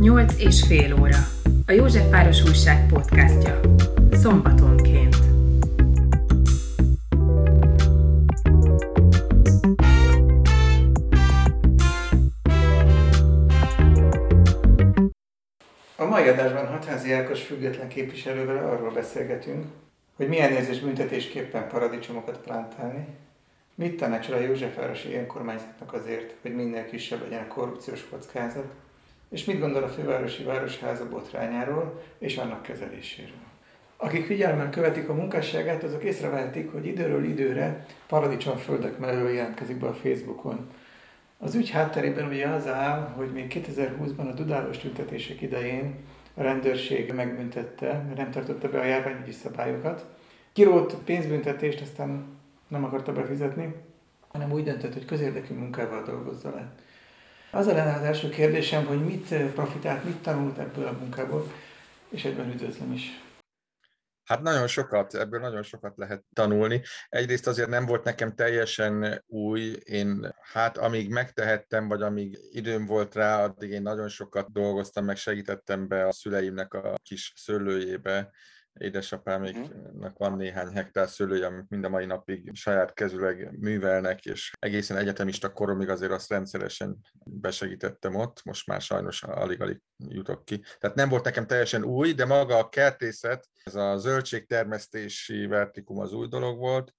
8 és fél óra. A Józsefváros Újság podcastja. Szombatonként. A mai adásban Hatházi Ákos független képviselővel arról beszélgetünk, hogy milyen érzés büntetésképpen paradicsomokat plántálni, mit tanácsol a Józsefvárosi önkormányzatnak azért, hogy minél kisebb legyen a korrupciós kockázat, és mit gondol a fővárosi városháza botrányáról és annak kezeléséről. Akik figyelmen követik a munkásságát, azok észrevehetik, hogy időről időre paradicsomföldek mellől jelentkezik be a Facebookon. Az ügy hátterében ugye az áll, hogy még 2020-ban a dudálós tüntetések idején a rendőrség megbüntette, mert nem tartotta be a járványügyi szabályokat. Kirót pénzbüntetést aztán nem akarta befizetni, hanem úgy döntött, hogy közérdekű munkával dolgozza le. Az lenne az első kérdésem, hogy mit profitált, mit tanult ebből a munkából, és egyben üdvözlöm is. Hát nagyon sokat, ebből nagyon sokat lehet tanulni. Egyrészt azért nem volt nekem teljesen új, én hát amíg megtehettem, vagy amíg időm volt rá, addig én nagyon sokat dolgoztam, meg segítettem be a szüleimnek a kis szőlőjébe, édesapáméknak van néhány hektár szőlője, amit mind a mai napig saját kezüleg művelnek, és egészen egyetemista koromig azért azt rendszeresen besegítettem ott, most már sajnos alig-alig jutok ki. Tehát nem volt nekem teljesen új, de maga a kertészet, ez a zöldségtermesztési vertikum az új dolog volt,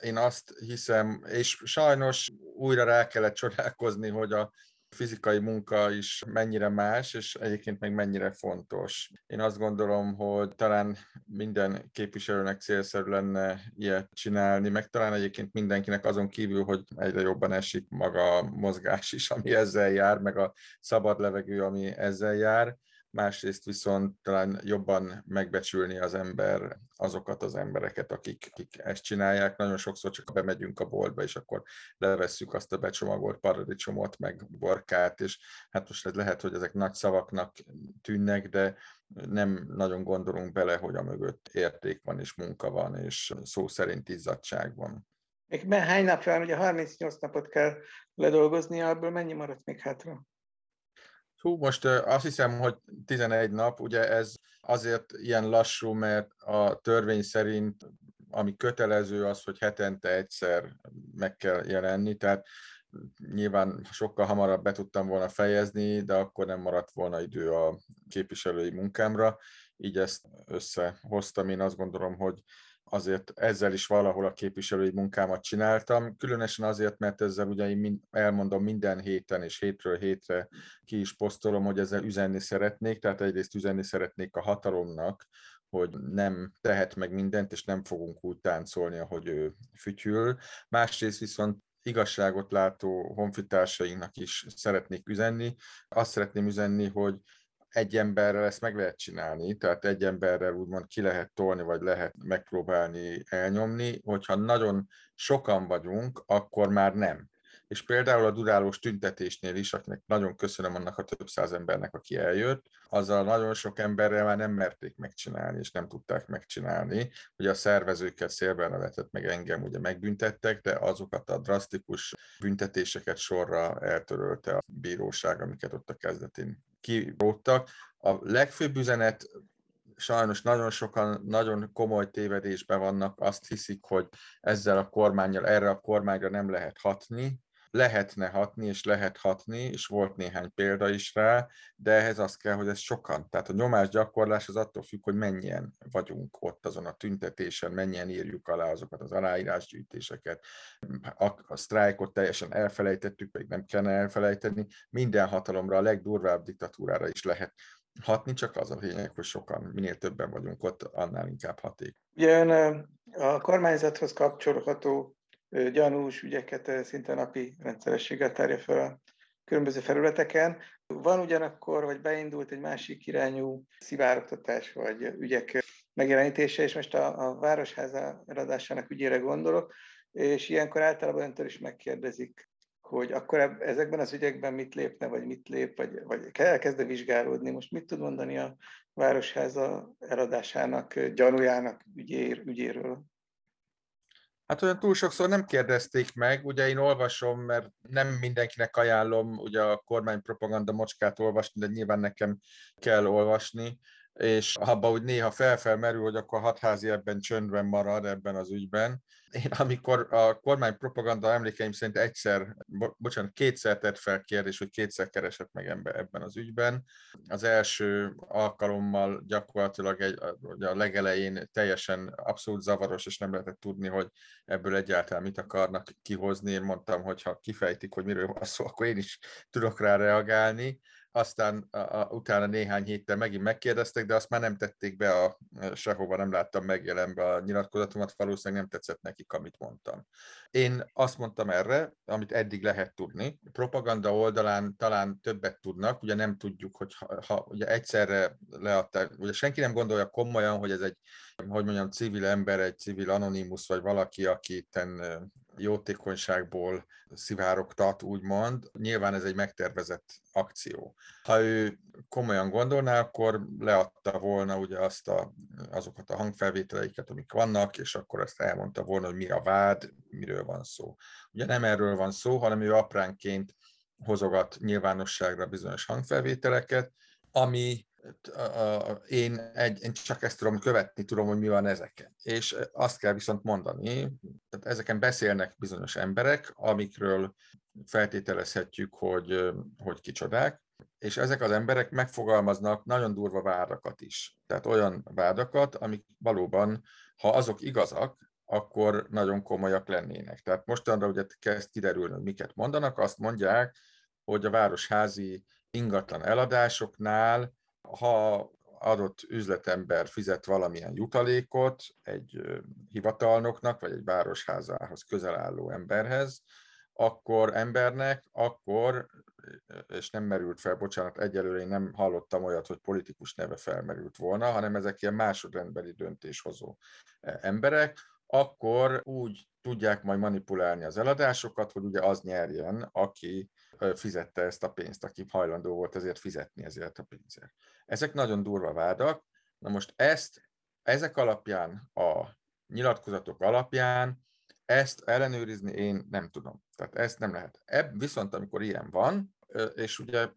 én azt hiszem, és sajnos újra rá kellett csodálkozni, hogy a fizikai munka is mennyire más, és egyébként meg mennyire fontos. Én azt gondolom, hogy talán minden képviselőnek célszerű lenne ilyet csinálni, meg talán egyébként mindenkinek azon kívül, hogy egyre jobban esik maga a mozgás is, ami ezzel jár, meg a szabad levegő, ami ezzel jár másrészt viszont talán jobban megbecsülni az ember azokat az embereket, akik, akik ezt csinálják. Nagyon sokszor csak bemegyünk a boltba, és akkor levesszük azt a becsomagolt paradicsomot, meg borkát, és hát most lehet, hogy ezek nagy szavaknak tűnnek, de nem nagyon gondolunk bele, hogy a mögött érték van, és munka van, és szó szerint izzadság van. Még hány nap van, ugye 38 napot kell ledolgozni, abból mennyi maradt még hátra? Hú, most azt hiszem, hogy 11 nap, ugye ez azért ilyen lassú, mert a törvény szerint, ami kötelező az, hogy hetente egyszer meg kell jelenni, tehát nyilván sokkal hamarabb be tudtam volna fejezni, de akkor nem maradt volna idő a képviselői munkámra, így ezt összehoztam. Én azt gondolom, hogy azért ezzel is valahol a képviselői munkámat csináltam, különösen azért, mert ezzel ugye én elmondom minden héten és hétről hétre ki is posztolom, hogy ezzel üzenni szeretnék, tehát egyrészt üzenni szeretnék a hatalomnak, hogy nem tehet meg mindent, és nem fogunk úgy táncolni, ahogy ő fütyül. Másrészt viszont igazságot látó honfitársainknak is szeretnék üzenni. Azt szeretném üzenni, hogy egy emberrel ezt meg lehet csinálni, tehát egy emberrel úgymond ki lehet tolni, vagy lehet megpróbálni elnyomni, hogyha nagyon sokan vagyunk, akkor már nem. És például a dudálós tüntetésnél is, akinek nagyon köszönöm annak a több száz embernek, aki eljött, azzal nagyon sok emberrel már nem merték megcsinálni, és nem tudták megcsinálni. Ugye a szervezőket szélben vetett meg engem, ugye megbüntettek, de azokat a drasztikus büntetéseket sorra eltörölte a bíróság, amiket ott a kezdetén kiróttak. A legfőbb üzenet sajnos nagyon sokan nagyon komoly tévedésben vannak, azt hiszik, hogy ezzel a kormányjal, erre a kormányra nem lehet hatni, lehetne hatni, és lehet hatni, és volt néhány példa is rá, de ehhez az kell, hogy ez sokan. Tehát a nyomásgyakorlás az attól függ, hogy mennyien vagyunk ott azon a tüntetésen, mennyien írjuk alá azokat az aláírásgyűjtéseket. A, a sztrájkot teljesen elfelejtettük, pedig nem kellene elfelejteni. Minden hatalomra, a legdurvább diktatúrára is lehet hatni, csak az a lényeg, hogy sokan, minél többen vagyunk ott, annál inkább haték. Ugye a kormányzathoz kapcsolható gyanús ügyeket szinte napi rendszerességgel tárja fel a különböző felületeken. Van ugyanakkor, vagy beindult egy másik irányú szivárogtatás, vagy ügyek megjelenítése, és most a, a városháza eladásának ügyére gondolok, és ilyenkor általában öntől is megkérdezik, hogy akkor ezekben az ügyekben mit lépne, vagy mit lép, vagy, vagy elkezd vizsgálódni. Most mit tud mondani a Városháza eladásának, gyanújának ügyér, ügyéről? Hát olyan túl sokszor nem kérdezték meg, ugye én olvasom, mert nem mindenkinek ajánlom ugye a kormánypropaganda mocskát olvasni, de nyilván nekem kell olvasni, és abba úgy néha felfel merül, hogy akkor hatházi ebben csöndben marad ebben az ügyben. Én amikor a kormány propaganda emlékeim szerint egyszer, bo- bocsánat, kétszer tett fel kérdés, hogy kétszer keresett meg ember ebben az ügyben. Az első alkalommal gyakorlatilag egy, a legelején teljesen abszolút zavaros, és nem lehetett tudni, hogy ebből egyáltalán mit akarnak kihozni. Én mondtam, hogy ha kifejtik, hogy miről van szó, akkor én is tudok rá reagálni aztán a, a, utána néhány héttel megint megkérdeztek, de azt már nem tették be a, sehova, nem láttam megjelenve a nyilatkozatomat, valószínűleg nem tetszett nekik, amit mondtam. Én azt mondtam erre, amit eddig lehet tudni. Propaganda oldalán talán többet tudnak, ugye nem tudjuk, hogy ha, ha ugye egyszerre leadták, ugye senki nem gondolja komolyan, hogy ez egy, hogy mondjam, civil ember, egy civil anonimus, vagy valaki, aki itten jótékonyságból szivárogtat, úgymond. Nyilván ez egy megtervezett akció. Ha ő komolyan gondolná, akkor leadta volna ugye azt a, azokat a hangfelvételeiket, amik vannak, és akkor ezt elmondta volna, hogy mi a vád, miről van szó. Ugye nem erről van szó, hanem ő apránként hozogat nyilvánosságra bizonyos hangfelvételeket, ami én, egy, én csak ezt tudom követni, tudom, hogy mi van ezeken. És azt kell viszont mondani, tehát ezeken beszélnek bizonyos emberek, amikről feltételezhetjük, hogy, hogy kicsodák, és ezek az emberek megfogalmaznak nagyon durva vádakat is. Tehát olyan vádakat, amik valóban, ha azok igazak, akkor nagyon komolyak lennének. Tehát mostanra ugye kezd kiderülni, hogy miket mondanak, azt mondják, hogy a városházi ingatlan eladásoknál ha adott üzletember fizet valamilyen jutalékot egy hivatalnoknak, vagy egy városházához közel álló emberhez, akkor embernek, akkor, és nem merült fel, bocsánat, egyelőre én nem hallottam olyat, hogy politikus neve felmerült volna, hanem ezek ilyen másodrendbeli döntéshozó emberek, akkor úgy tudják majd manipulálni az eladásokat, hogy ugye az nyerjen, aki fizette ezt a pénzt, aki hajlandó volt ezért fizetni ezért a pénzért. Ezek nagyon durva vádak. Na most ezt, ezek alapján, a nyilatkozatok alapján ezt ellenőrizni én nem tudom. Tehát ezt nem lehet. Ebb, viszont amikor ilyen van, és ugye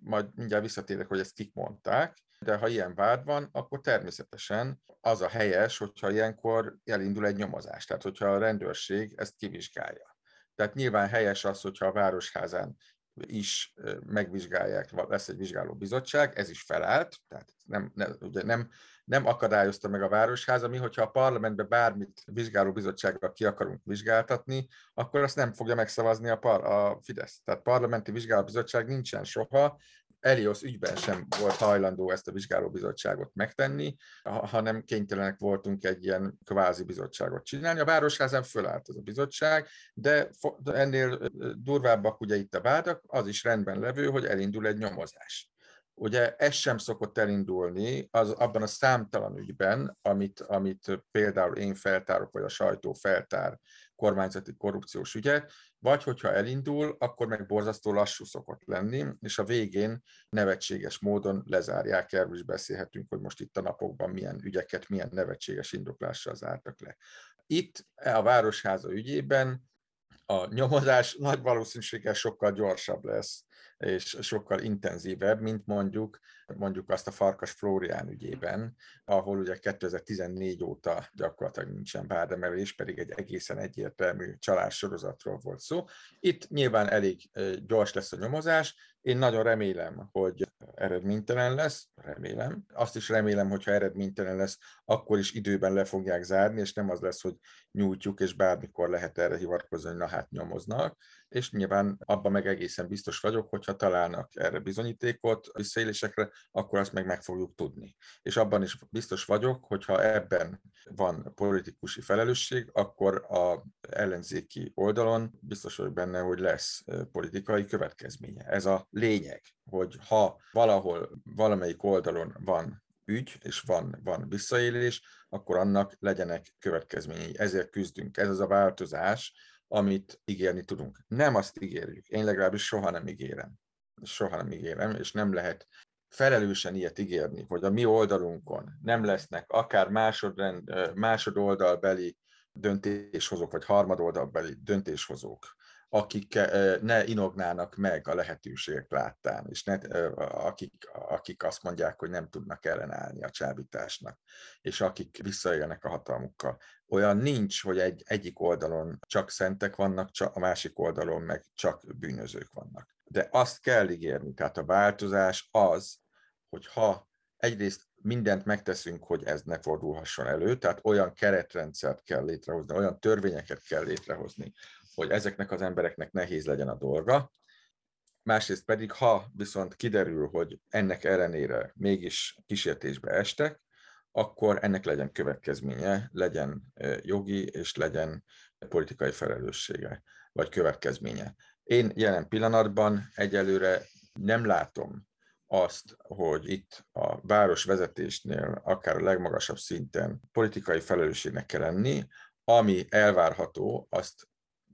majd mindjárt visszatérek, hogy ezt kik mondták, de ha ilyen vád van, akkor természetesen az a helyes, hogyha ilyenkor elindul egy nyomozás, tehát hogyha a rendőrség ezt kivizsgálja. Tehát nyilván helyes az, hogyha a Városházán is megvizsgálják, lesz egy vizsgáló bizottság, ez is felállt, tehát nem, nem, ugye nem, nem akadályozta meg a Városháza, mi, hogyha a parlamentbe bármit vizsgáló bizottsággal ki akarunk vizsgáltatni, akkor azt nem fogja megszavazni a, par, a Fidesz. Tehát parlamenti vizsgáló bizottság nincsen soha, Elios ügyben sem volt hajlandó ezt a vizsgálóbizottságot megtenni, hanem kénytelenek voltunk egy ilyen kvázi bizottságot csinálni. A Városházán fölállt ez a bizottság, de ennél durvábbak ugye itt a vádak, az is rendben levő, hogy elindul egy nyomozás. Ugye ez sem szokott elindulni az, abban a számtalan ügyben, amit, amit például én feltárok, vagy a sajtó feltár kormányzati korrupciós ügyet, vagy hogyha elindul, akkor meg borzasztó lassú szokott lenni, és a végén nevetséges módon lezárják, erről is beszélhetünk, hogy most itt a napokban milyen ügyeket, milyen nevetséges indoklással zártak le. Itt a Városháza ügyében a nyomozás nagy valószínűséggel sokkal gyorsabb lesz, és sokkal intenzívebb, mint mondjuk mondjuk azt a Farkas Flórián ügyében, ahol ugye 2014 óta gyakorlatilag nincsen várdemelés, pedig egy egészen egyértelmű csalás sorozatról volt szó. Itt nyilván elég gyors lesz a nyomozás, én nagyon remélem, hogy eredménytelen lesz, remélem. Azt is remélem, hogy ha eredménytelen lesz, akkor is időben le fogják zárni, és nem az lesz, hogy nyújtjuk, és bármikor lehet erre hivatkozni, hogy na hát nyomoznak. És nyilván abban meg egészen biztos vagyok, hogyha találnak erre bizonyítékot, visszaélésekre, akkor azt meg meg fogjuk tudni. És abban is biztos vagyok, hogyha ebben van politikusi felelősség, akkor a ellenzéki oldalon biztos vagyok benne, hogy lesz politikai következménye. Ez a lényeg, hogy ha valahol, valamelyik oldalon van ügy, és van, van visszaélés, akkor annak legyenek következményei. Ezért küzdünk. Ez az a változás, amit ígérni tudunk. Nem azt ígérjük. Én legalábbis soha nem ígérem. Soha nem ígérem, és nem lehet felelősen ilyet ígérni, hogy a mi oldalunkon nem lesznek akár másodoldalbeli döntéshozók, vagy harmadoldalbeli döntéshozók, akik ne inognának meg a lehetőségek láttán, és ne, akik, akik azt mondják, hogy nem tudnak ellenállni a csábításnak, és akik visszaélnek a hatalmukkal. Olyan nincs, hogy egy, egyik oldalon csak szentek vannak, csak, a másik oldalon meg csak bűnözők vannak. De azt kell ígérni, tehát a változás az, hogy ha egyrészt mindent megteszünk, hogy ez ne fordulhasson elő, tehát olyan keretrendszert kell létrehozni, olyan törvényeket kell létrehozni, hogy ezeknek az embereknek nehéz legyen a dolga. Másrészt pedig, ha viszont kiderül, hogy ennek ellenére mégis kísértésbe estek, akkor ennek legyen következménye, legyen jogi és legyen politikai felelőssége, vagy következménye. Én jelen pillanatban egyelőre nem látom azt, hogy itt a városvezetésnél, akár a legmagasabb szinten politikai felelősségnek kell lenni, ami elvárható, azt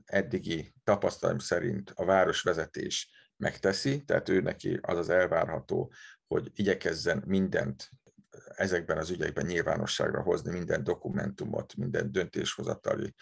eddigi tapasztalat szerint a városvezetés megteszi, tehát ő neki az az elvárható, hogy igyekezzen mindent ezekben az ügyekben nyilvánosságra hozni, minden dokumentumot, minden döntéshozatali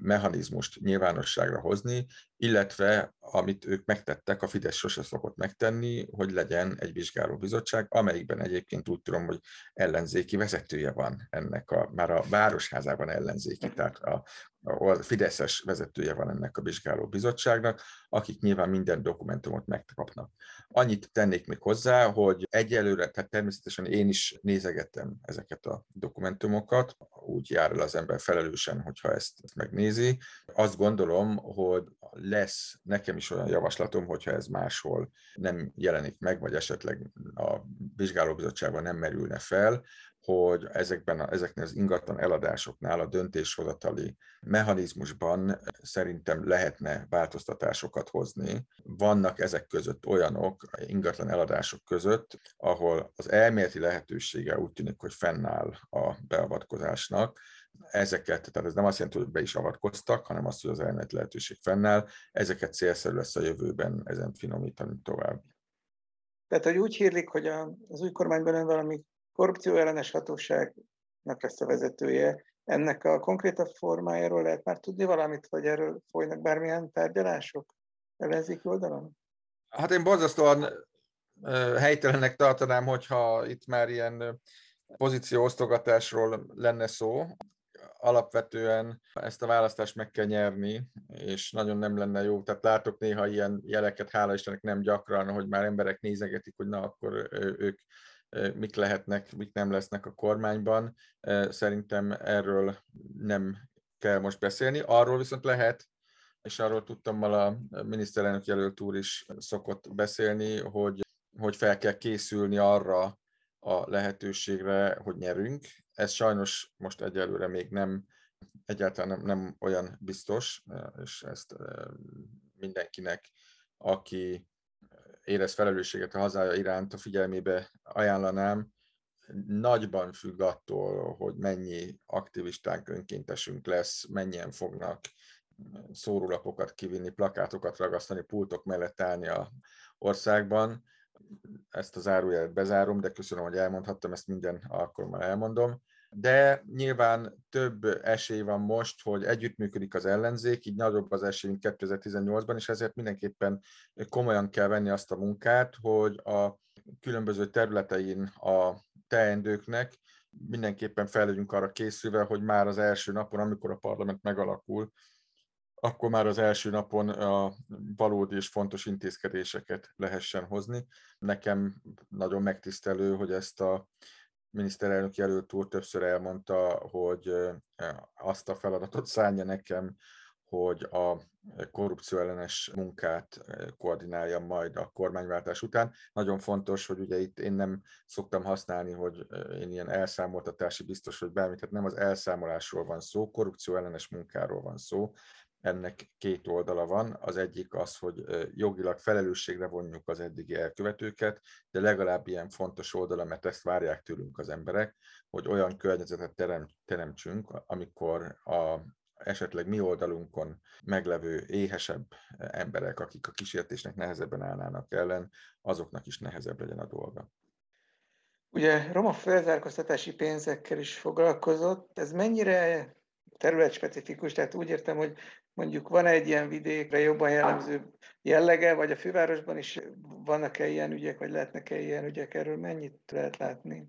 mechanizmust nyilvánosságra hozni, illetve amit ők megtettek, a Fidesz sose szokott megtenni, hogy legyen egy vizsgálóbizottság, amelyikben egyébként úgy tudom, hogy ellenzéki vezetője van ennek a, már a városházában ellenzéki, tehát a, a Fideszes vezetője van ennek a vizsgáló bizottságnak, akik nyilván minden dokumentumot megkapnak. Annyit tennék még hozzá, hogy egyelőre, tehát természetesen én is nézegettem ezeket a dokumentumokat, úgy jár el az ember felelősen, hogyha ezt, ezt megnézi. Azt gondolom, hogy lesz nekem is olyan javaslatom, hogyha ez máshol nem jelenik meg, vagy esetleg a vizsgálóbizottságban nem merülne fel, hogy ezekben a, ezeknél az ingatlan eladásoknál a döntéshozatali mechanizmusban szerintem lehetne változtatásokat hozni. Vannak ezek között olyanok, ingatlan eladások között, ahol az elméleti lehetősége úgy tűnik, hogy fennáll a beavatkozásnak, ezeket, tehát ez nem azt jelenti, hogy be is avatkoztak, hanem azt, hogy az elméleti lehetőség fennáll, ezeket célszerű lesz a jövőben ezen finomítani tovább. Tehát, hogy úgy hírlik, hogy az új kormányban valami korrupció ellenes hatóságnak lesz a vezetője. Ennek a konkrétabb formájáról lehet már tudni valamit, hogy erről folynak bármilyen tárgyalások ellenzéki oldalon? Hát én borzasztóan helytelennek tartanám, hogyha itt már ilyen pozícióosztogatásról lenne szó. Alapvetően ezt a választást meg kell nyerni, és nagyon nem lenne jó. Tehát látok néha ilyen jeleket, hála Istennek nem gyakran, hogy már emberek nézegetik, hogy na, akkor ők mik lehetnek, mik nem lesznek a kormányban. Szerintem erről nem kell most beszélni. Arról viszont lehet, és arról tudtam, a miniszterelnök jelölt úr is szokott beszélni, hogy, hogy fel kell készülni arra a lehetőségre, hogy nyerünk. Ez sajnos most egyelőre még nem, egyáltalán nem, nem olyan biztos, és ezt mindenkinek, aki érez felelősséget a hazája iránt, a figyelmébe ajánlanám, nagyban függ attól, hogy mennyi aktivistánk, önkéntesünk lesz, mennyien fognak szórólapokat kivinni, plakátokat ragasztani, pultok mellett állni a országban. Ezt az árujelet bezárom, de köszönöm, hogy elmondhattam, ezt minden alkalommal elmondom de nyilván több esély van most, hogy együttműködik az ellenzék, így nagyobb az esély, mint 2018-ban, és ezért mindenképpen komolyan kell venni azt a munkát, hogy a különböző területein a teendőknek mindenképpen fel legyünk arra készülve, hogy már az első napon, amikor a parlament megalakul, akkor már az első napon a valódi és fontos intézkedéseket lehessen hozni. Nekem nagyon megtisztelő, hogy ezt a miniszterelnök jelölt úr többször elmondta, hogy azt a feladatot szánja nekem, hogy a korrupció ellenes munkát koordinálja majd a kormányváltás után. Nagyon fontos, hogy ugye itt én nem szoktam használni, hogy én ilyen elszámoltatási biztos, hogy bármit, tehát nem az elszámolásról van szó, korrupció ellenes munkáról van szó, ennek két oldala van. Az egyik az, hogy jogilag felelősségre vonjuk az eddigi elkövetőket, de legalább ilyen fontos oldala, mert ezt várják tőlünk az emberek, hogy olyan környezetet terem, teremtsünk, amikor a esetleg mi oldalunkon meglevő éhesebb emberek, akik a kísértésnek nehezebben állnának ellen, azoknak is nehezebb legyen a dolga. Ugye Roma felzárkóztatási pénzekkel is foglalkozott. Ez mennyire területspecifikus, tehát úgy értem, hogy mondjuk van egy ilyen vidékre jobban jellemző jellege, vagy a fővárosban is vannak-e ilyen ügyek, vagy lehetnek-e ilyen ügyek, erről mennyit lehet látni?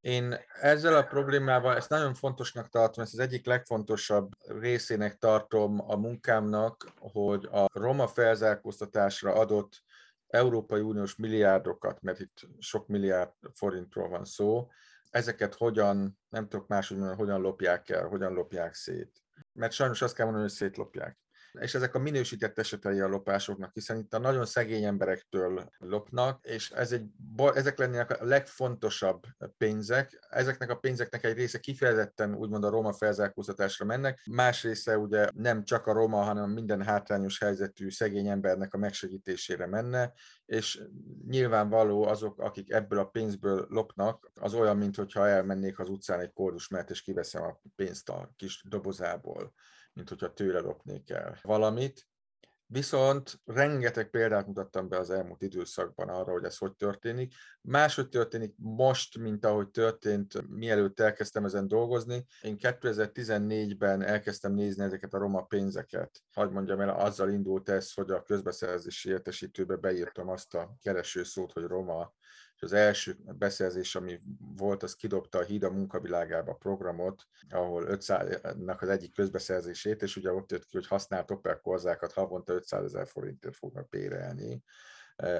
Én ezzel a problémával ezt nagyon fontosnak tartom, ezt az egyik legfontosabb részének tartom a munkámnak, hogy a roma felzárkóztatásra adott Európai Uniós milliárdokat, mert itt sok milliárd forintról van szó, ezeket hogyan, nem tudok máshogy mondani, hogyan lopják el, hogyan lopják szét. Mert sajnos azt kell mondani, hogy szétlopják. És ezek a minősített esetei a lopásoknak, hiszen itt a nagyon szegény emberektől lopnak, és ez egy, ezek lennének a legfontosabb pénzek. Ezeknek a pénzeknek egy része kifejezetten úgymond a roma felzárkóztatásra mennek, más része ugye nem csak a roma, hanem minden hátrányos helyzetű szegény embernek a megsegítésére menne, és nyilvánvaló azok, akik ebből a pénzből lopnak, az olyan, mintha elmennék az utcán egy kódus mert és kiveszem a pénzt a kis dobozából mint hogyha tőle lopnék el valamit. Viszont rengeteg példát mutattam be az elmúlt időszakban arra, hogy ez hogy történik. Máshogy történik most, mint ahogy történt, mielőtt elkezdtem ezen dolgozni. Én 2014-ben elkezdtem nézni ezeket a roma pénzeket. Hagy mondjam el, azzal indult ez, hogy a közbeszerzési értesítőbe beírtam azt a keresőszót, hogy roma és az első beszerzés, ami volt, az kidobta a Híd a munkavilágába programot, ahol 500-nak az egyik közbeszerzését, és ugye ott jött ki, hogy használt Opel korzákat havonta 500 ezer forintért fognak bérelni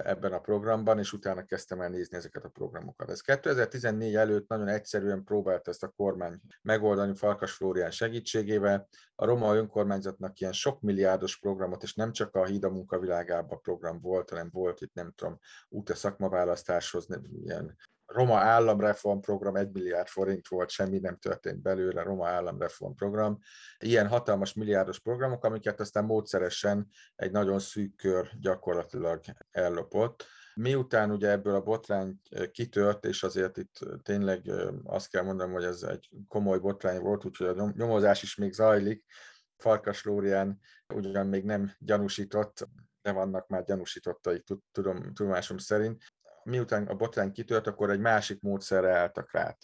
ebben a programban, és utána kezdtem el nézni ezeket a programokat. Ez 2014 előtt nagyon egyszerűen próbált ezt a kormány megoldani Farkas Flórián segítségével. A roma önkormányzatnak ilyen sok milliárdos programot, és nem csak a Híd a munkavilágában program volt, hanem volt itt nem tudom, út a szakmaválasztáshoz, ilyen Roma államreform program 1 milliárd forint volt, semmi nem történt belőle, Roma államreform program. Ilyen hatalmas milliárdos programok, amiket aztán módszeresen egy nagyon szűk kör gyakorlatilag ellopott. Miután ugye ebből a botrány kitört, és azért itt tényleg azt kell mondanom, hogy ez egy komoly botrány volt, úgyhogy a nyomozás is még zajlik, Farkas Lórián ugyan még nem gyanúsított, de vannak már gyanúsítottai, tudom, tudomásom szerint miután a botrány kitört, akkor egy másik módszerre álltak rá.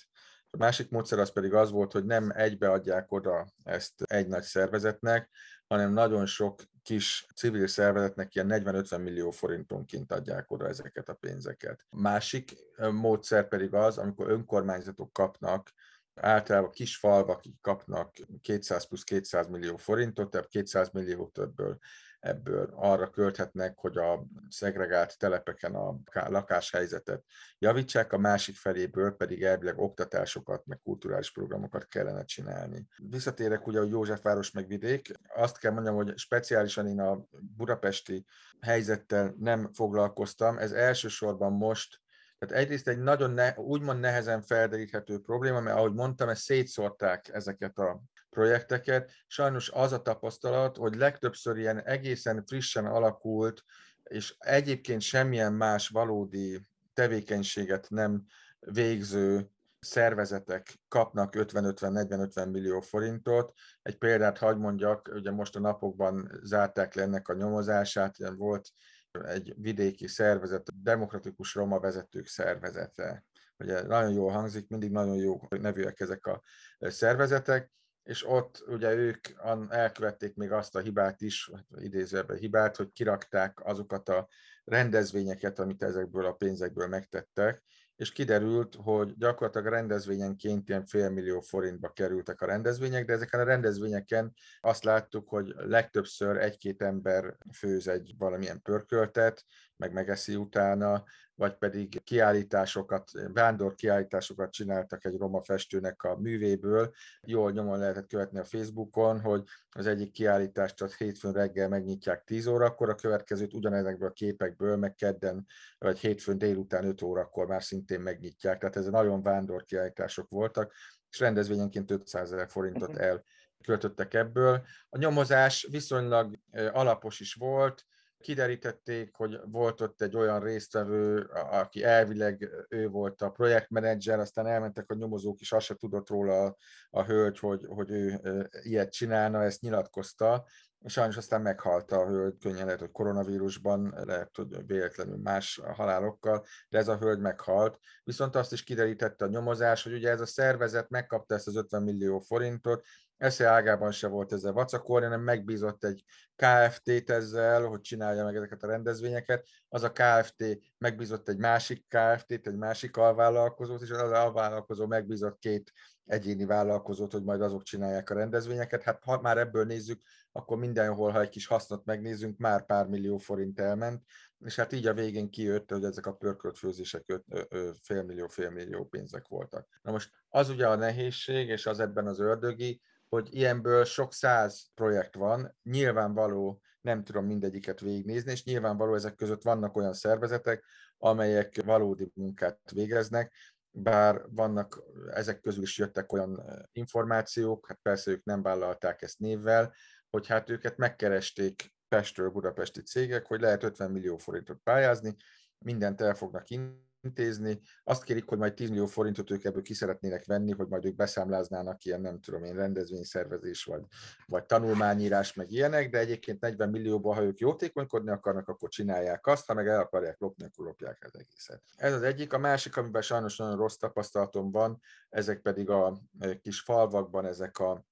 A másik módszer az pedig az volt, hogy nem egybe adják oda ezt egy nagy szervezetnek, hanem nagyon sok kis civil szervezetnek ilyen 40-50 millió forintonként adják oda ezeket a pénzeket. Másik módszer pedig az, amikor önkormányzatok kapnak általában kis falvak kapnak 200 plusz 200 millió forintot, tehát 200 millió többből ebből arra költhetnek, hogy a szegregált telepeken a lakáshelyzetet javítsák, a másik feléből pedig elvileg oktatásokat, meg kulturális programokat kellene csinálni. Visszatérek ugye a Józsefváros meg vidék, azt kell mondjam, hogy speciálisan én a budapesti helyzettel nem foglalkoztam, ez elsősorban most tehát egyrészt egy nagyon ne, úgymond nehezen felderíthető probléma, mert ahogy mondtam, ezt szétszórták ezeket a projekteket. Sajnos az a tapasztalat, hogy legtöbbször ilyen egészen frissen alakult, és egyébként semmilyen más valódi tevékenységet nem végző szervezetek kapnak 50-50-40-50 millió forintot. Egy példát hagy mondjak, ugye most a napokban zárták le ennek a nyomozását, volt egy vidéki szervezet, demokratikus roma vezetők szervezete. Ugye nagyon jól hangzik, mindig nagyon jó nevűek ezek a szervezetek, és ott ugye ők elkövették még azt a hibát is, idézőben hibát, hogy kirakták azokat a rendezvényeket, amit ezekből a pénzekből megtettek, és kiderült, hogy gyakorlatilag rendezvényenként ilyen félmillió forintba kerültek a rendezvények, de ezeken a rendezvényeken azt láttuk, hogy legtöbbször egy-két ember főz egy valamilyen pörköltet, meg megeszi utána, vagy pedig kiállításokat, vándor kiállításokat csináltak egy roma festőnek a művéből. Jól nyomon lehetett követni a Facebookon, hogy az egyik kiállítást az hétfőn reggel megnyitják 10 órakor, a következőt ugyanezekből a képekből, meg kedden vagy hétfőn délután 5 órakor már szintén megnyitják. Tehát ez nagyon vándor kiállítások voltak, és rendezvényenként 500 ezer forintot mhm. elköltöttek ebből. A nyomozás viszonylag alapos is volt, kiderítették, hogy volt ott egy olyan résztvevő, aki elvileg ő volt a projektmenedzser, aztán elmentek a nyomozók is, azt se tudott róla a, a hölgy, hogy, hogy ő ilyet csinálna, ezt nyilatkozta, Sajnos aztán meghalt a hölgy, könnyen lehet, hogy koronavírusban, lehet, hogy véletlenül más halálokkal, de ez a hölgy meghalt. Viszont azt is kiderítette a nyomozás, hogy ugye ez a szervezet megkapta ezt az 50 millió forintot, esze ágában se volt ezzel vacakolni, hanem megbízott egy KFT-t ezzel, hogy csinálja meg ezeket a rendezvényeket. Az a KFT megbízott egy másik KFT-t, egy másik alvállalkozót, és az alvállalkozó megbízott két egyéni vállalkozót, hogy majd azok csinálják a rendezvényeket. Hát ha már ebből nézzük, akkor mindenhol, ha egy kis hasznot megnézzünk, már pár millió forint elment, és hát így a végén kijött, hogy ezek a pörkölt főzések félmillió, félmillió pénzek voltak. Na most az ugye a nehézség, és az ebben az ördögi, hogy ilyenből sok száz projekt van, nyilvánvaló, nem tudom mindegyiket végignézni, és nyilvánvaló ezek között vannak olyan szervezetek, amelyek valódi munkát végeznek, bár vannak, ezek közül is jöttek olyan információk, hát persze ők nem vállalták ezt névvel, hogy hát őket megkeresték Pestről budapesti cégek, hogy lehet 50 millió forintot pályázni, mindent el fognak intézni. Azt kérik, hogy majd 10 millió forintot ők ebből ki szeretnének venni, hogy majd ők beszámláznának ilyen, nem tudom én, rendezvényszervezés, vagy, vagy tanulmányírás, meg ilyenek, de egyébként 40 millióban, ha ők jótékonykodni akarnak, akkor csinálják azt, ha meg el akarják lopni, akkor lopják az egészet. Ez az egyik. A másik, amiben sajnos nagyon rossz tapasztalatom van, ezek pedig a kis falvakban, ezek a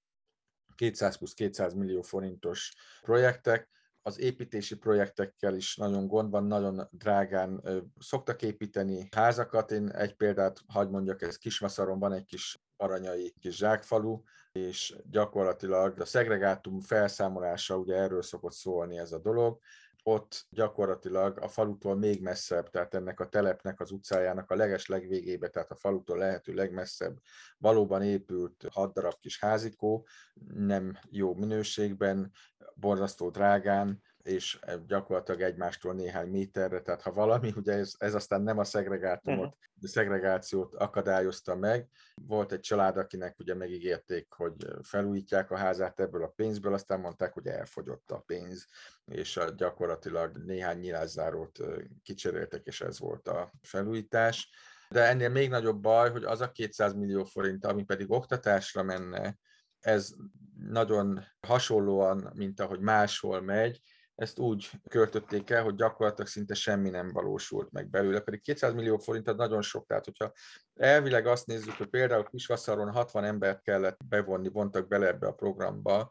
200 plusz 200 millió forintos projektek, az építési projektekkel is nagyon gond van, nagyon drágán szoktak építeni házakat. Én egy példát hagy mondjak, ez Kismaszaron van egy kis aranyai kis zsákfalu, és gyakorlatilag a szegregátum felszámolása, ugye erről szokott szólni ez a dolog, ott gyakorlatilag a falutól még messzebb, tehát ennek a telepnek, az utcájának a leges legvégébe, tehát a falutól lehető legmesszebb valóban épült hat darab kis házikó, nem jó minőségben, borzasztó drágán, és gyakorlatilag egymástól néhány méterre, tehát ha valami, ugye ez, ez aztán nem a szegregátumot, uh-huh. a szegregációt akadályozta meg. Volt egy család, akinek ugye megígérték, hogy felújítják a házát ebből a pénzből, aztán mondták, hogy elfogyott a pénz, és gyakorlatilag néhány nyilászárót kicseréltek, és ez volt a felújítás. De ennél még nagyobb baj, hogy az a 200 millió forint, ami pedig oktatásra menne, ez nagyon hasonlóan, mint ahogy máshol megy, ezt úgy költötték el, hogy gyakorlatilag szinte semmi nem valósult meg belőle, pedig 200 millió forint az nagyon sok, tehát hogyha elvileg azt nézzük, hogy például Kisvaszaron 60 embert kellett bevonni, vontak bele ebbe a programba,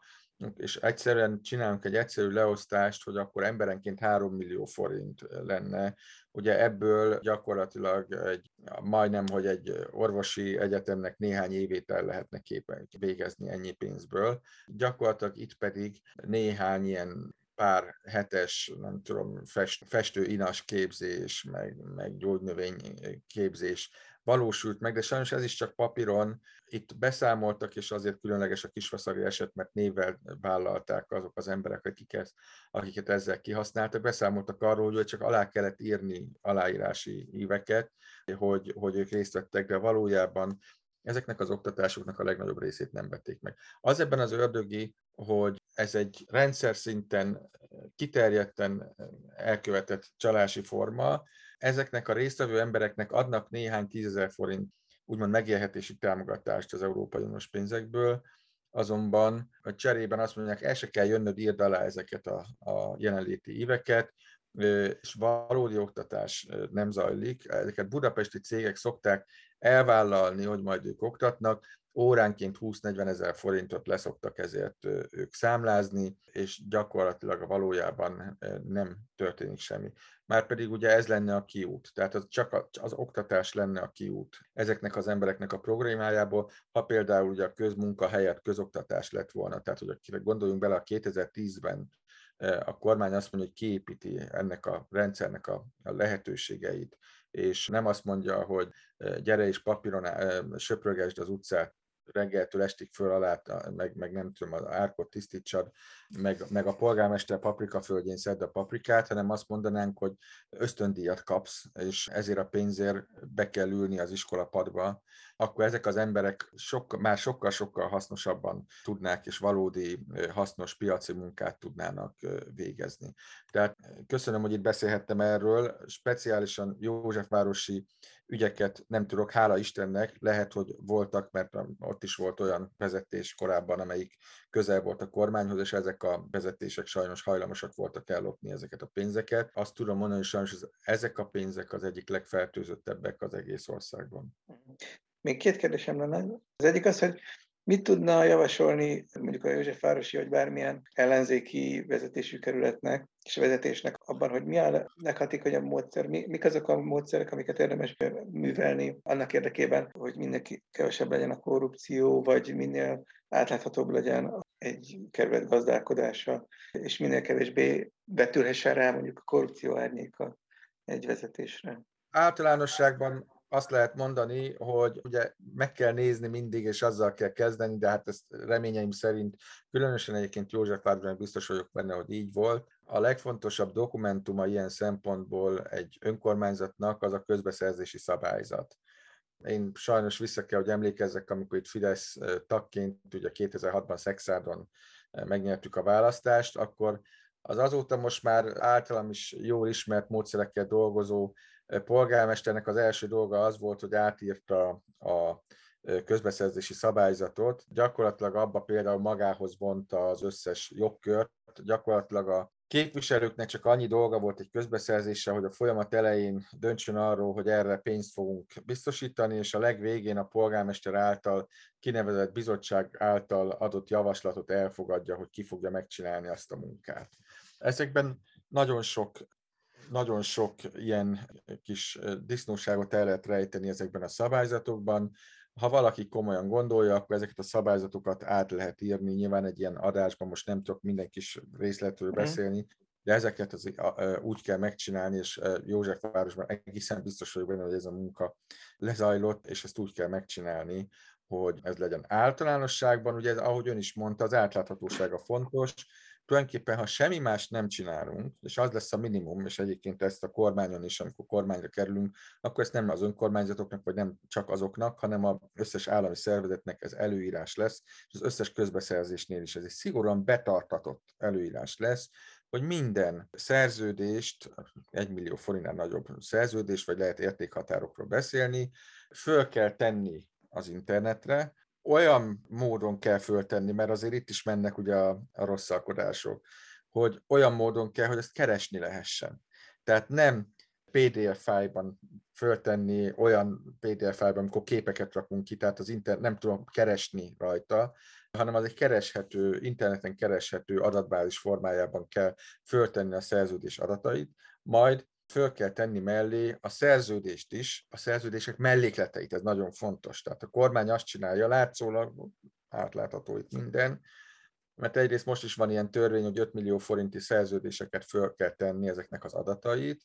és egyszerűen csinálunk egy egyszerű leosztást, hogy akkor emberenként 3 millió forint lenne. Ugye ebből gyakorlatilag egy, majdnem, hogy egy orvosi egyetemnek néhány évét el lehetne képen végezni ennyi pénzből. Gyakorlatilag itt pedig néhány ilyen pár hetes, nem tudom, fest, festő inas képzés, meg, meg gyógynövény képzés valósult meg, de sajnos ez is csak papíron. Itt beszámoltak, és azért különleges a kisvaszari eset, mert névvel vállalták azok az emberek, akiket, akiket ezzel kihasználtak. Beszámoltak arról, hogy csak alá kellett írni aláírási éveket, hogy, hogy ők részt vettek, de valójában ezeknek az oktatásoknak a legnagyobb részét nem vették meg. Az ebben az ördögi, hogy ez egy rendszer szinten kiterjedten elkövetett csalási forma, ezeknek a résztvevő embereknek adnak néhány tízezer forint úgymond megélhetési támogatást az Európai Uniós pénzekből, azonban a cserében azt mondják, el se kell jönnöd, írd alá ezeket a, a jelenléti éveket, és valódi oktatás nem zajlik. Ezeket budapesti cégek szokták elvállalni, hogy majd ők oktatnak, óránként 20-40 ezer forintot leszoktak ezért ők számlázni, és gyakorlatilag a valójában nem történik semmi. Márpedig ugye ez lenne a kiút, tehát az csak az oktatás lenne a kiút ezeknek az embereknek a programjából, ha például ugye a közmunka helyett közoktatás lett volna, tehát hogy gondoljunk bele a 2010-ben a kormány azt mondja, hogy kiépíti ennek a rendszernek a, a lehetőségeit, és nem azt mondja, hogy gyere és papíron söprögesd az utcát reggeltől estig föl alá, meg, meg nem tudom, az árkot tisztítsad, meg, meg a polgármester paprika földjén szedd a paprikát, hanem azt mondanánk, hogy ösztöndíjat kapsz, és ezért a pénzért be kell ülni az iskola padba, akkor ezek az emberek sok, már sokkal-sokkal hasznosabban tudnák, és valódi hasznos piaci munkát tudnának végezni. Tehát köszönöm, hogy itt beszélhettem erről, speciálisan Józsefvárosi ügyeket nem tudok, hála Istennek, lehet, hogy voltak, mert ott is volt olyan vezetés korábban, amelyik közel volt a kormányhoz, és ezek a vezetések sajnos hajlamosak voltak ellopni ezeket a pénzeket. Azt tudom mondani, hogy sajnos ezek a pénzek az egyik legfertőzöttebbek az egész országban. Még két kérdésem lenne. Az egyik az, hogy Mit tudna javasolni mondjuk a Józsefvárosi vagy bármilyen ellenzéki vezetésű kerületnek és vezetésnek abban, hogy mi a leghatékonyabb módszer, mi, mik azok a módszerek, amiket érdemes művelni annak érdekében, hogy mindenki kevesebb legyen a korrupció, vagy minél átláthatóbb legyen egy kerület gazdálkodása, és minél kevésbé betülhessen rá mondjuk a korrupció árnyéka egy vezetésre. Általánosságban azt lehet mondani, hogy ugye meg kell nézni mindig, és azzal kell kezdeni, de hát ezt reményeim szerint, különösen egyébként József Várban biztos vagyok benne, hogy így volt. A legfontosabb dokumentuma ilyen szempontból egy önkormányzatnak az a közbeszerzési szabályzat. Én sajnos vissza kell, hogy emlékezzek, amikor itt Fidesz tagként, ugye 2006-ban Szexádon megnyertük a választást, akkor az azóta most már általam is jól ismert módszerekkel dolgozó polgármesternek az első dolga az volt, hogy átírta a közbeszerzési szabályzatot, gyakorlatilag abba például magához vonta az összes jogkört, gyakorlatilag a képviselőknek csak annyi dolga volt egy közbeszerzése, hogy a folyamat elején döntsön arról, hogy erre pénzt fogunk biztosítani, és a legvégén a polgármester által kinevezett bizottság által adott javaslatot elfogadja, hogy ki fogja megcsinálni azt a munkát. Ezekben nagyon sok nagyon sok ilyen kis disznóságot el lehet rejteni ezekben a szabályzatokban. Ha valaki komolyan gondolja, akkor ezeket a szabályzatokat át lehet írni. Nyilván egy ilyen adásban most nem tudok minden kis részletről mhm. beszélni, de ezeket az, úgy kell megcsinálni, és Józsefvárosban egészen biztos vagyok benne, hogy ez a munka lezajlott, és ezt úgy kell megcsinálni, hogy ez legyen általánosságban. Ugye, ahogy ön is mondta, az átláthatóság a fontos, tulajdonképpen, ha semmi más nem csinálunk, és az lesz a minimum, és egyébként ezt a kormányon is, amikor kormányra kerülünk, akkor ezt nem az önkormányzatoknak, vagy nem csak azoknak, hanem az összes állami szervezetnek ez előírás lesz, és az összes közbeszerzésnél is ez egy szigorúan betartatott előírás lesz, hogy minden szerződést, egy millió forintnál nagyobb szerződés, vagy lehet értékhatárokról beszélni, föl kell tenni az internetre, olyan módon kell föltenni, mert azért itt is mennek ugye a, a rosszalkodások, hogy olyan módon kell, hogy ezt keresni lehessen. Tehát nem PDF fájban föltenni olyan PDF fájban, amikor képeket rakunk ki, tehát az internet nem tudom keresni rajta, hanem az egy kereshető, interneten kereshető adatbázis formájában kell föltenni a szerződés adatait, majd föl kell tenni mellé a szerződést is, a szerződések mellékleteit, ez nagyon fontos. Tehát a kormány azt csinálja, látszólag átlátható itt minden, mert egyrészt most is van ilyen törvény, hogy 5 millió forinti szerződéseket föl kell tenni ezeknek az adatait,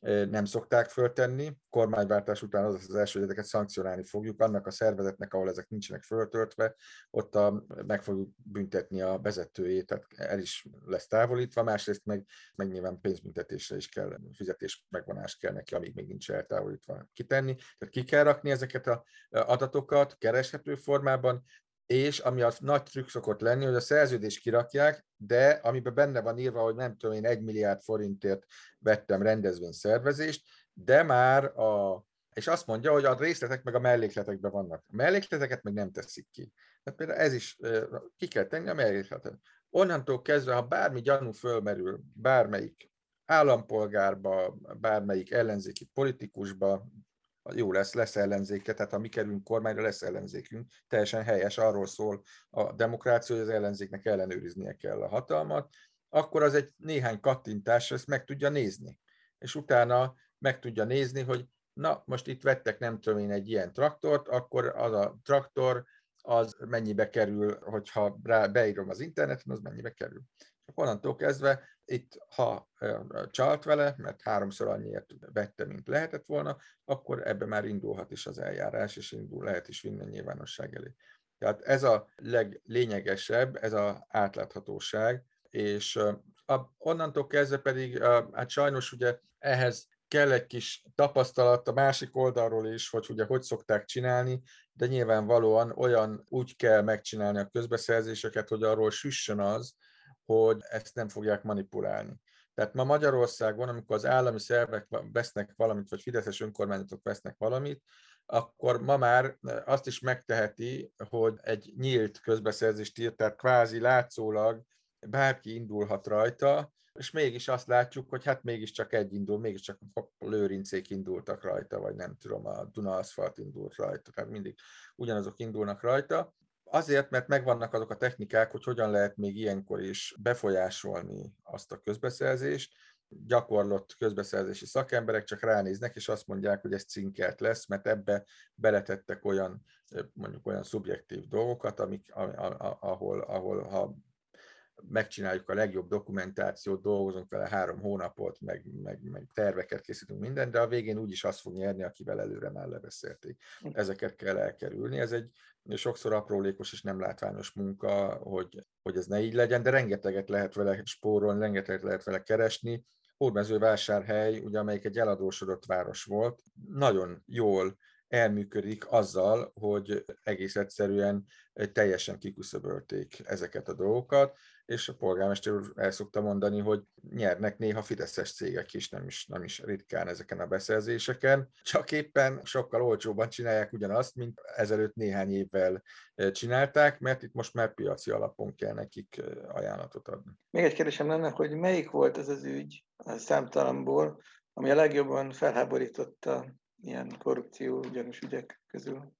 nem szokták föltenni. Kormányváltás után az az első, hogy ezeket szankcionálni fogjuk. Annak a szervezetnek, ahol ezek nincsenek föltöltve, ott a, meg fogjuk büntetni a vezetőjét, tehát el is lesz távolítva, másrészt meg, meg nyilván pénzbüntetésre is kell, fizetés megvonás kell neki, amíg még nincs eltávolítva kitenni. Tehát ki kell rakni ezeket az adatokat kereshető formában, és ami a nagy trükk szokott lenni, hogy a szerződést kirakják, de amiben benne van írva, hogy nem tudom én, egy milliárd forintért vettem rendezvényszervezést, de már a és azt mondja, hogy a részletek meg a mellékletekben vannak. A mellékleteket meg nem teszik ki. Tehát például ez is ki kell tenni a mellékletet. Onnantól kezdve, ha bármi gyanú fölmerül bármelyik állampolgárba, bármelyik ellenzéki politikusba, jó lesz, lesz ellenzéke, tehát ha mi kerülünk kormányra, lesz ellenzékünk, teljesen helyes, arról szól a demokrácia, hogy az ellenzéknek ellenőriznie kell a hatalmat, akkor az egy néhány kattintás, ezt meg tudja nézni. És utána meg tudja nézni, hogy na, most itt vettek nem tudom én egy ilyen traktort, akkor az a traktor az mennyibe kerül, hogyha rá beírom az interneten, az mennyibe kerül. Onnantól kezdve itt, ha csalt vele, mert háromszor annyiért vette, mint lehetett volna, akkor ebbe már indulhat is az eljárás, és indul, lehet is vinni a nyilvánosság elé. Tehát ez a leglényegesebb, ez az átláthatóság, és a, onnantól kezdve pedig, hát sajnos ugye ehhez kell egy kis tapasztalat a másik oldalról is, hogy ugye hogy szokták csinálni, de nyilvánvalóan olyan úgy kell megcsinálni a közbeszerzéseket, hogy arról süssön az, hogy ezt nem fogják manipulálni. Tehát ma Magyarországon, amikor az állami szervek vesznek valamit, vagy fideszes önkormányzatok vesznek valamit, akkor ma már azt is megteheti, hogy egy nyílt közbeszerzést írt, tehát kvázi látszólag bárki indulhat rajta, és mégis azt látjuk, hogy hát mégiscsak egy indul, mégiscsak a lőrincék indultak rajta, vagy nem tudom, a Duna Aszfalt indult rajta, tehát mindig ugyanazok indulnak rajta. Azért, mert megvannak azok a technikák, hogy hogyan lehet még ilyenkor is befolyásolni azt a közbeszerzést, gyakorlott közbeszerzési szakemberek csak ránéznek, és azt mondják, hogy ez cinkelt lesz, mert ebbe beletettek olyan, mondjuk olyan szubjektív dolgokat, amik, ahol, ahol ha megcsináljuk a legjobb dokumentációt, dolgozunk vele három hónapot, meg, meg, meg terveket készítünk minden, de a végén úgyis azt fog nyerni, akivel előre már lebeszélték. Ezeket kell elkerülni. Ez egy sokszor aprólékos és nem látványos munka, hogy, hogy ez ne így legyen, de rengeteget lehet vele spórolni, rengeteget lehet vele keresni. Hódmezővásárhely, ugye, amelyik egy eladósodott város volt, nagyon jól elműködik azzal, hogy egész egyszerűen teljesen kiküszöbölték ezeket a dolgokat, és a polgármester úr el szokta mondani, hogy nyernek néha fideszes cégek is, nem is, nem is ritkán ezeken a beszerzéseken, csak éppen sokkal olcsóbban csinálják ugyanazt, mint ezelőtt néhány évvel csinálták, mert itt most már piaci alapon kell nekik ajánlatot adni. Még egy kérdésem lenne, hogy melyik volt ez az ügy a számtalanból, ami a legjobban felháborította ilyen korrupció ugyanis ügyek közül?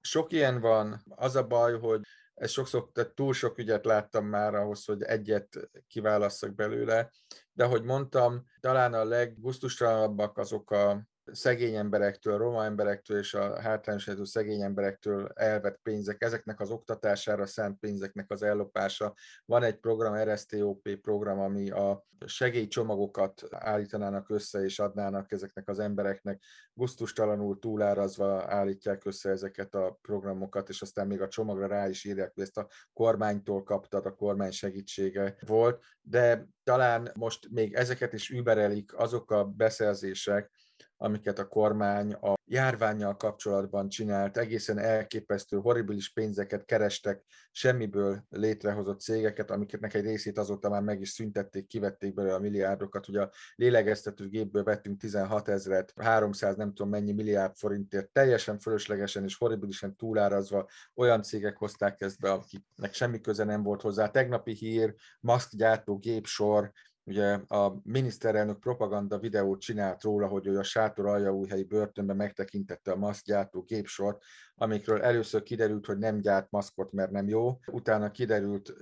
Sok ilyen van. Az a baj, hogy ez sokszor, tehát túl sok ügyet láttam már ahhoz, hogy egyet kiválasszak belőle, de ahogy mondtam, talán a leggusztustalanabbak azok a szegény emberektől, roma emberektől és a hátrányos helyzetű szegény emberektől elvett pénzek, ezeknek az oktatására szánt pénzeknek az ellopása. Van egy program, RSTOP program, ami a segélycsomagokat állítanának össze és adnának ezeknek az embereknek, gusztustalanul túlárazva állítják össze ezeket a programokat, és aztán még a csomagra rá is írják, hogy ezt a kormánytól kaptad, a kormány segítsége volt, de talán most még ezeket is überelik azok a beszerzések, amiket a kormány a járványjal kapcsolatban csinált, egészen elképesztő, horribilis pénzeket kerestek semmiből létrehozott cégeket, amiketnek egy részét azóta már meg is szüntették, kivették belőle a milliárdokat. Ugye a lélegeztető gépből vettünk 16 ezeret, 300 nem tudom mennyi milliárd forintért, teljesen fölöslegesen és horribilisen túlárazva olyan cégek hozták ezt be, akiknek semmi köze nem volt hozzá. Tegnapi hír, maszkgyártó gépsor, Ugye a miniszterelnök propaganda videót csinált róla, hogy ő a sátor aljaújhelyi börtönben megtekintette a maszkgyártó gépsort, amikről először kiderült, hogy nem gyárt maszkot, mert nem jó. Utána kiderült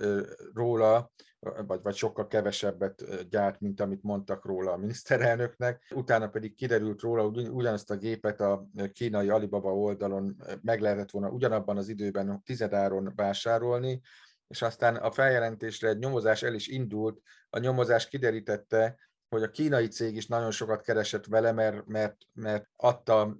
róla, vagy, vagy sokkal kevesebbet gyárt, mint amit mondtak róla a miniszterelnöknek. Utána pedig kiderült róla, hogy ugyanazt a gépet a kínai Alibaba oldalon meg lehetett volna ugyanabban az időben tizedáron vásárolni, és aztán a feljelentésre egy nyomozás el is indult, a nyomozás kiderítette, hogy a kínai cég is nagyon sokat keresett vele, mert, mert, mert adta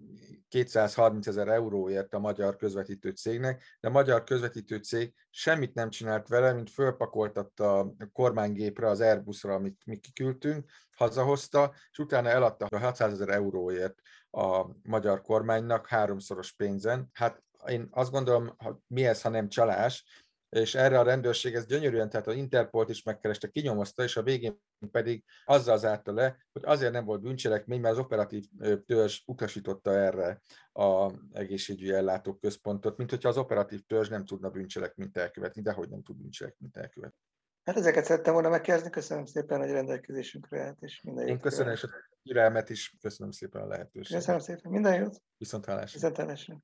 230 ezer euróért a magyar közvetítő cégnek, de a magyar közvetítő cég semmit nem csinált vele, mint fölpakoltatta a kormánygépre, az Airbusra, amit mi kiküldtünk, hazahozta, és utána eladta a 600 ezer euróért a magyar kormánynak háromszoros pénzen. Hát én azt gondolom, hogy mi ez, ha nem csalás, és erre a rendőrség ez gyönyörűen, tehát a Interpolt is megkereste, kinyomozta, és a végén pedig azzal zárta le, hogy azért nem volt bűncselekmény, mert az operatív törzs utasította erre a egészségügyi ellátók központot, mint hogyha az operatív törzs nem tudna bűncselekményt elkövetni, de hogy nem tud bűncselekményt elkövetni. Hát ezeket szerettem volna megkérdezni, köszönöm szépen, hogy rendelkezésünkre állt, és minden jót. Én köszönöm, és a türelmet is, köszönöm szépen a lehetőséget. Köszönöm szépen, minden jót. Viszont hallásra. Viszont hallásra.